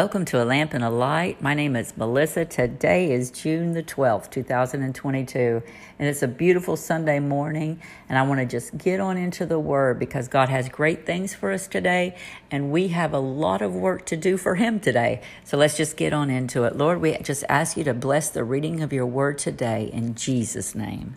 Welcome to A Lamp and a Light. My name is Melissa. Today is June the 12th, 2022, and it's a beautiful Sunday morning. And I want to just get on into the Word because God has great things for us today, and we have a lot of work to do for Him today. So let's just get on into it. Lord, we just ask you to bless the reading of your Word today in Jesus' name.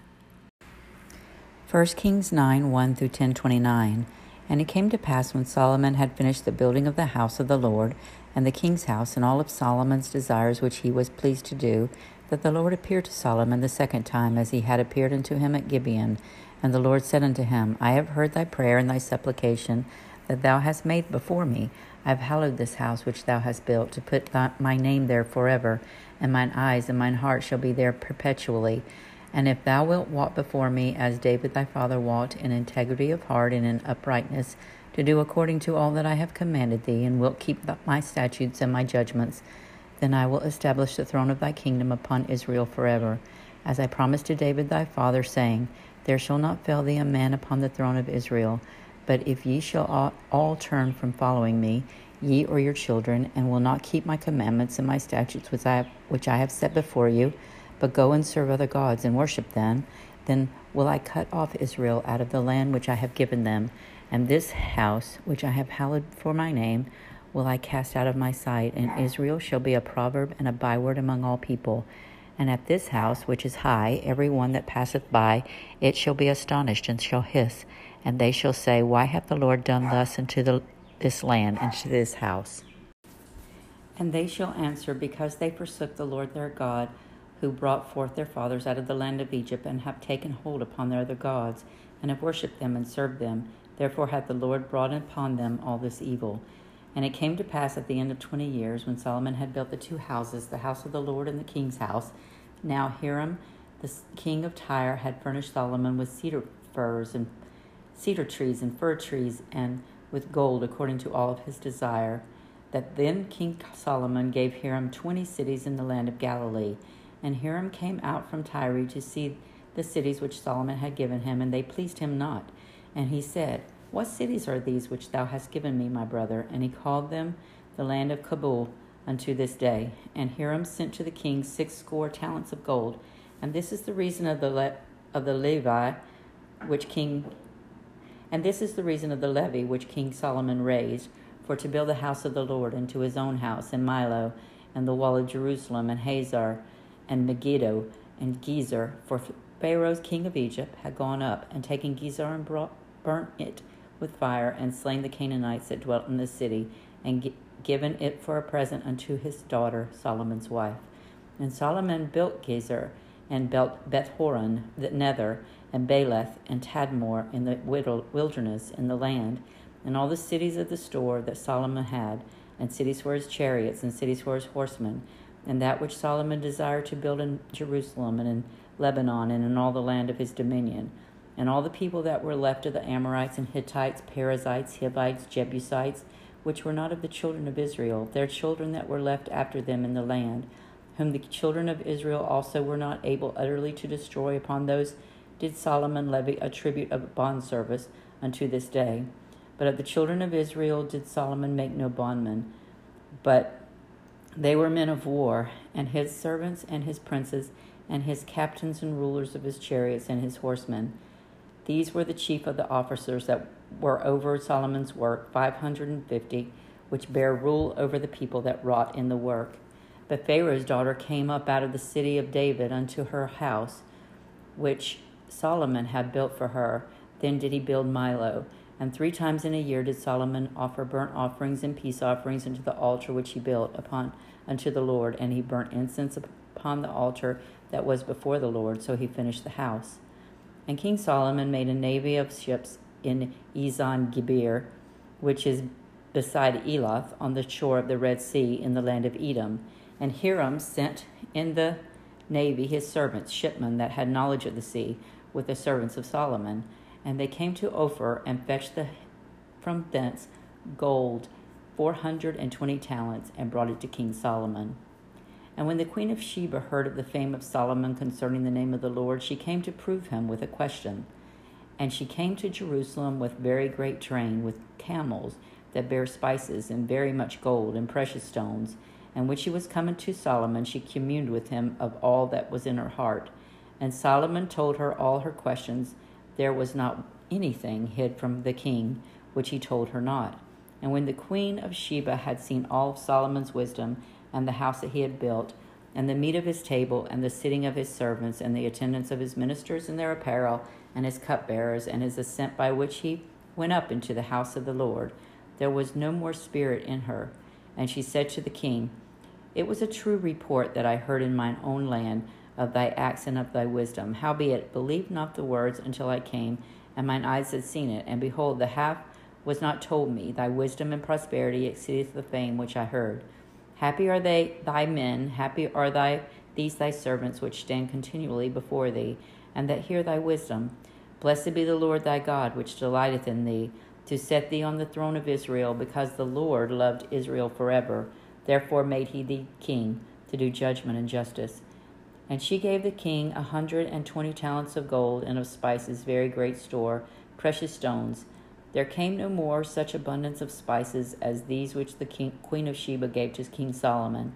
1 Kings 9 1 through 10 29. And it came to pass when Solomon had finished the building of the house of the Lord, and the king's house, and all of Solomon's desires which he was pleased to do, that the Lord appeared to Solomon the second time, as he had appeared unto him at Gibeon. And the Lord said unto him, I have heard thy prayer and thy supplication that thou hast made before me. I have hallowed this house which thou hast built, to put my name there forever, and mine eyes and mine heart shall be there perpetually. And if thou wilt walk before me as David thy father walked in integrity of heart and in uprightness, to do according to all that I have commanded thee, and wilt keep my statutes and my judgments, then I will establish the throne of thy kingdom upon Israel forever, as I promised to David thy father, saying, There shall not fail thee a man upon the throne of Israel. But if ye shall all turn from following me, ye or your children, and will not keep my commandments and my statutes which I have, which I have set before you, but go and serve other gods and worship them, then will I cut off Israel out of the land which I have given them, and this house which I have hallowed for my name will I cast out of my sight, and Israel shall be a proverb and a byword among all people. And at this house which is high, every one that passeth by, it shall be astonished and shall hiss, and they shall say, Why hath the Lord done thus unto the, this land and to this house? And they shall answer, Because they forsook the Lord their God, who brought forth their fathers out of the land of Egypt, and have taken hold upon their other gods, and have worshipped them and served them. Therefore hath the Lord brought upon them all this evil. And it came to pass at the end of twenty years, when Solomon had built the two houses, the house of the Lord and the king's house. Now Hiram, the king of Tyre, had furnished Solomon with cedar firs and cedar trees and fir trees, and with gold according to all of his desire. That then King Solomon gave Hiram twenty cities in the land of Galilee and Hiram came out from Tyre to see the cities which Solomon had given him, and they pleased him not. And he said, What cities are these which thou hast given me, my brother? And he called them the land of Cabul unto this day. And Hiram sent to the king six score talents of gold. And this is the reason of the le- of the levy which king and this is the reason of the levy which King Solomon raised for to build the house of the Lord into his own house in Millo and the wall of Jerusalem and Hazor, and Megiddo and Gezer, for Pharaoh, king of Egypt, had gone up and taken Gezer and brought, burnt it with fire and slain the Canaanites that dwelt in the city and g- given it for a present unto his daughter Solomon's wife. And Solomon built Gezer and built Bethhoron, the Nether, and Baalath and Tadmor in the wilderness in the land, and all the cities of the store that Solomon had, and cities for his chariots, and cities for his horsemen, and that which Solomon desired to build in Jerusalem and in Lebanon and in all the land of his dominion. And all the people that were left of the Amorites and Hittites, Perizzites, Hivites, Jebusites, which were not of the children of Israel, their children that were left after them in the land, whom the children of Israel also were not able utterly to destroy upon those did Solomon levy a tribute of bond service unto this day. But of the children of Israel did Solomon make no bondmen, but they were men of war, and his servants and his princes, and his captains and rulers of his chariots and his horsemen. These were the chief of the officers that were over Solomon's work, five hundred and fifty, which bare rule over the people that wrought in the work. But Pharaoh's daughter came up out of the city of David unto her house, which Solomon had built for her. Then did he build Millo. And three times in a year did Solomon offer burnt offerings and peace offerings unto the altar which he built upon unto the Lord, and he burnt incense upon the altar that was before the Lord. So he finished the house. And King Solomon made a navy of ships in Ezion Geber, which is beside Elath, on the shore of the Red Sea in the land of Edom. And Hiram sent in the navy his servants, shipmen that had knowledge of the sea, with the servants of Solomon and they came to Ophir and fetched the, from thence gold, four hundred and twenty talents, and brought it to King Solomon. And when the queen of Sheba heard of the fame of Solomon concerning the name of the Lord, she came to prove him with a question. And she came to Jerusalem with very great train, with camels, that bare spices, and very much gold and precious stones. And when she was coming to Solomon, she communed with him of all that was in her heart. And Solomon told her all her questions. There was not anything hid from the king which he told her not. And when the queen of Sheba had seen all Solomon's wisdom, and the house that he had built, and the meat of his table, and the sitting of his servants, and the attendance of his ministers in their apparel, and his cupbearers, and his ascent by which he went up into the house of the Lord, there was no more spirit in her. And she said to the king, It was a true report that I heard in mine own land of thy acts and of thy wisdom. Howbeit, believe not the words until I came, and mine eyes had seen it. And behold, the half was not told me. Thy wisdom and prosperity exceedeth the fame which I heard. Happy are they thy men, happy are thy these thy servants which stand continually before thee, and that hear thy wisdom. Blessed be the Lord thy God, which delighteth in thee, to set thee on the throne of Israel, because the Lord loved Israel forever. Therefore made he thee king, to do judgment and justice. And she gave the king a hundred and twenty talents of gold, and of spices very great store, precious stones. There came no more such abundance of spices as these which the king, queen of Sheba gave to King Solomon.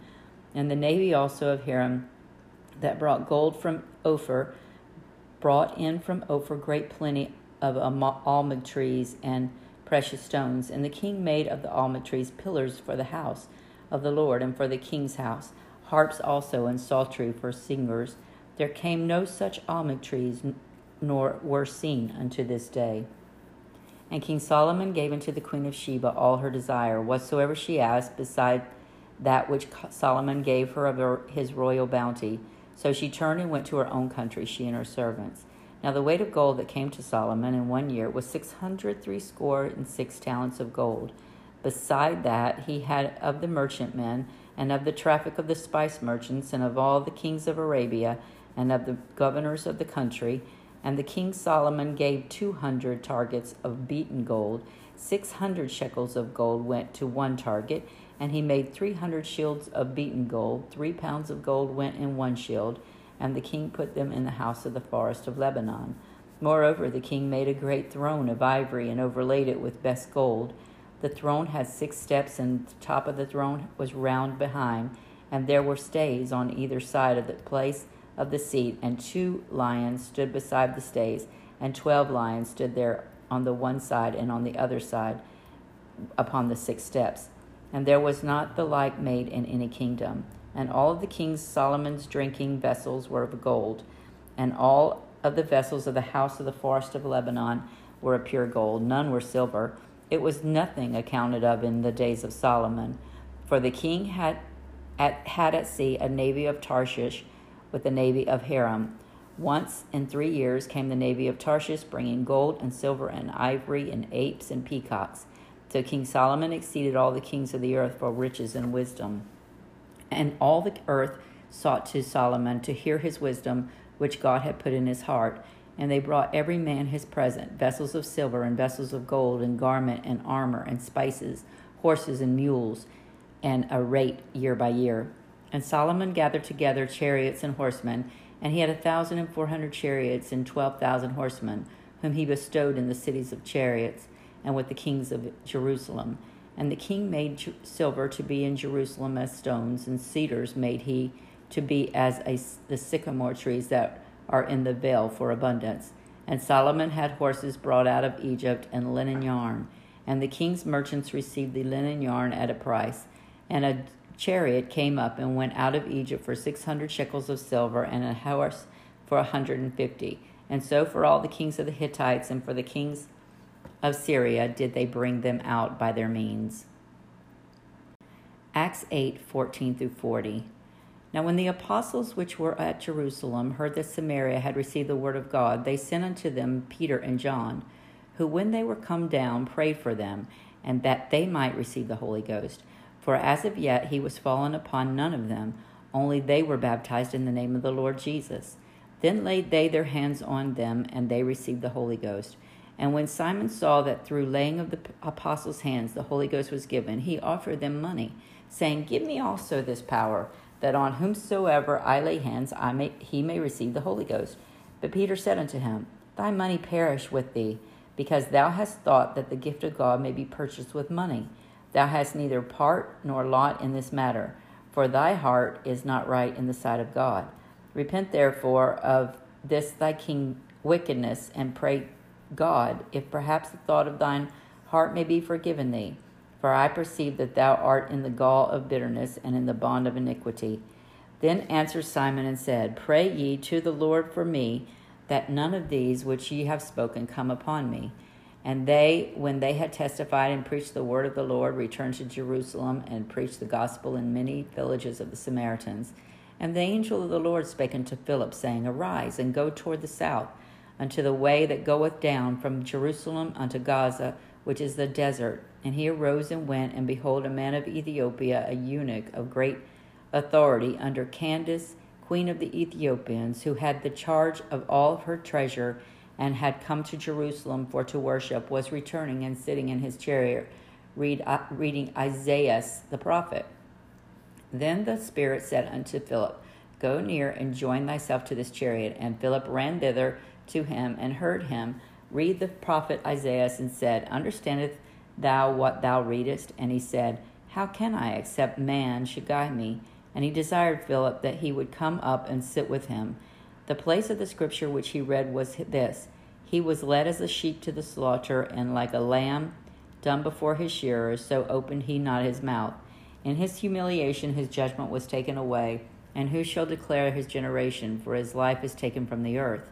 And the navy also of Hiram that brought gold from Ophir brought in from Ophir great plenty of almug trees and precious stones. And the king made of the almug trees pillars for the house of the Lord and for the king's house harps also and psaltery for singers. There came no such almug trees, nor were seen unto this day. And King Solomon gave unto the queen of Sheba all her desire, whatsoever she asked, beside that which Solomon gave her of his royal bounty. So she turned and went to her own country, she and her servants. Now the weight of gold that came to Solomon in one year was six hundred threescore and six talents of gold. Beside that he had of the merchantmen and of the traffic of the spice merchants, and of all the kings of Arabia, and of the governors of the country. And the king Solomon gave two hundred targets of beaten gold. Six hundred shekels of gold went to one target, and he made three hundred shields of beaten gold. Three pounds of gold went in one shield, and the king put them in the house of the forest of Lebanon. Moreover, the king made a great throne of ivory and overlaid it with best gold. The throne had six steps, and the top of the throne was round behind, and there were stays on either side of the place of the seat, and two lions stood beside the stays, and twelve lions stood there on the one side and on the other side upon the six steps. And there was not the like made in any kingdom. And all of the king Solomon's drinking vessels were of gold, and all of the vessels of the house of the forest of Lebanon were of pure gold. None were silver it was nothing accounted of in the days of Solomon, for the king had at, had at sea a navy of Tarshish with the navy of Hiram. Once in three years came the navy of Tarshish, bringing gold and silver and ivory and apes and peacocks. So King Solomon exceeded all the kings of the earth for riches and wisdom. And all the earth sought to Solomon to hear his wisdom, which God had put in his heart. And they brought every man his present vessels of silver, and vessels of gold, and garment, and armor, and spices, horses, and mules, and a rate year by year. And Solomon gathered together chariots and horsemen, and he had a thousand and four hundred chariots and twelve thousand horsemen, whom he bestowed in the cities of chariots, and with the kings of Jerusalem. And the king made silver to be in Jerusalem as stones, and cedars made he to be as a, the sycamore trees that are in the vale for abundance. And Solomon had horses brought out of Egypt and linen yarn. And the king's merchants received the linen yarn at a price. And a chariot came up and went out of Egypt for six hundred shekels of silver, and a horse for a hundred and fifty. And so for all the kings of the Hittites and for the kings of Syria did they bring them out by their means. Acts 8 14 through 40. Now, when the apostles which were at Jerusalem heard that Samaria had received the word of God, they sent unto them Peter and John, who, when they were come down, prayed for them, and that they might receive the Holy Ghost. For as of yet he was fallen upon none of them, only they were baptized in the name of the Lord Jesus. Then laid they their hands on them, and they received the Holy Ghost. And when Simon saw that through laying of the apostles' hands the Holy Ghost was given, he offered them money, saying, Give me also this power that on whomsoever I lay hands, I may, he may receive the Holy Ghost. But Peter said unto him, Thy money perish with thee, because thou hast thought that the gift of God may be purchased with money. Thou hast neither part nor lot in this matter, for thy heart is not right in the sight of God. Repent therefore of this thy king wickedness, and pray God, if perhaps the thought of thine heart may be forgiven thee. For I perceive that thou art in the gall of bitterness and in the bond of iniquity. Then answered Simon and said, Pray ye to the Lord for me that none of these which ye have spoken come upon me. And they, when they had testified and preached the word of the Lord, returned to Jerusalem and preached the gospel in many villages of the Samaritans. And the angel of the Lord spake unto Philip, saying, Arise and go toward the south, unto the way that goeth down from Jerusalem unto Gaza, which is the desert. And he arose and went, and behold, a man of Ethiopia, a eunuch of great authority, under Candace queen of the Ethiopians, who had the charge of all her treasure and had come to Jerusalem for to worship, was returning and sitting in his chariot, read, uh, reading Isaiah the prophet. Then the Spirit said unto Philip, Go near and join thyself to this chariot. And Philip ran thither to him and heard him read the prophet Isaiah and said, Understandest thou what thou readest? And he said, How can I, except man should guide me? And he desired Philip that he would come up and sit with him. The place of the scripture which he read was this He was led as a sheep to the slaughter, and like a lamb dumb before his shearers, so opened he not his mouth. In his humiliation, his judgment was taken away. And who shall declare his generation? For his life is taken from the earth.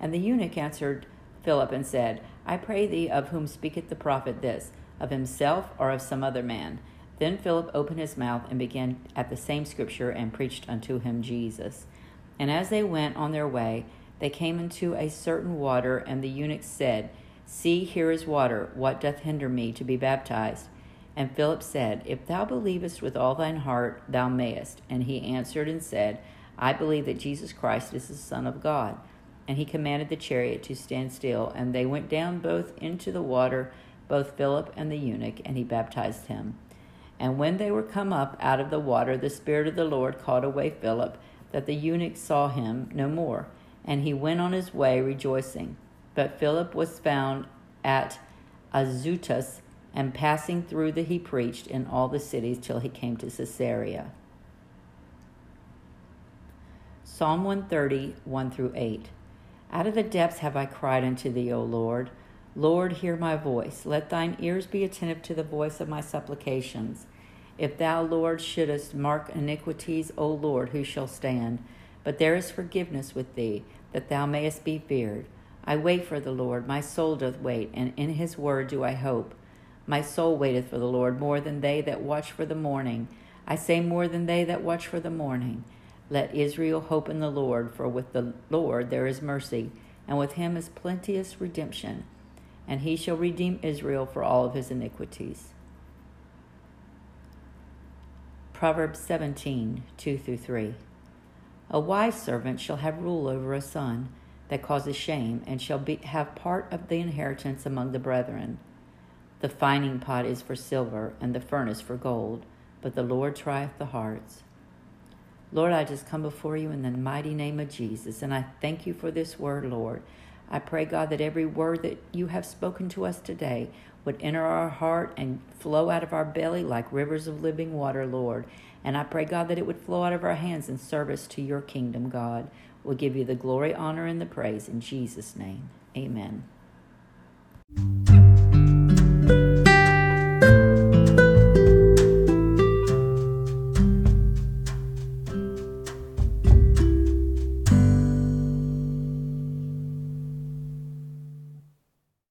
And the eunuch answered Philip and said, I pray thee, of whom speaketh the prophet this, of himself or of some other man? Then Philip opened his mouth and began at the same scripture and preached unto him Jesus. And as they went on their way, they came into a certain water, and the eunuch said, See, here is water. What doth hinder me to be baptized? And Philip said, If thou believest with all thine heart, thou mayest. And he answered and said, I believe that Jesus Christ is the Son of God. And he commanded the chariot to stand still, and they went down both into the water, both Philip and the eunuch, and he baptized him. And when they were come up out of the water, the Spirit of the Lord called away Philip, that the eunuch saw him no more. And he went on his way rejoicing. But Philip was found at Azotus, and passing through the he preached in all the cities till he came to Caesarea. Psalm 130, 1 through 8. Out of the depths have I cried unto thee, O Lord. Lord, hear my voice. Let thine ears be attentive to the voice of my supplications. If thou, Lord, shouldest mark iniquities, O Lord, who shall stand? But there is forgiveness with thee, that thou mayest be feared. I wait for the Lord, my soul doth wait, and in his word do I hope. My soul waiteth for the Lord more than they that watch for the morning. I say more than they that watch for the morning. Let Israel hope in the Lord, for with the Lord there is mercy, and with him is plenteous redemption and he shall redeem Israel for all of his iniquities. Proverbs 17, 2 through 3. A wise servant shall have rule over a son that causes shame, and shall be, have part of the inheritance among the brethren. The fining pot is for silver, and the furnace for gold, but the Lord trieth the hearts. Lord, I just come before you in the mighty name of Jesus, and I thank you for this word, Lord. I pray, God, that every word that you have spoken to us today would enter our heart and flow out of our belly like rivers of living water, Lord. And I pray, God, that it would flow out of our hands in service to your kingdom, God. We'll give you the glory, honor, and the praise in Jesus' name. Amen.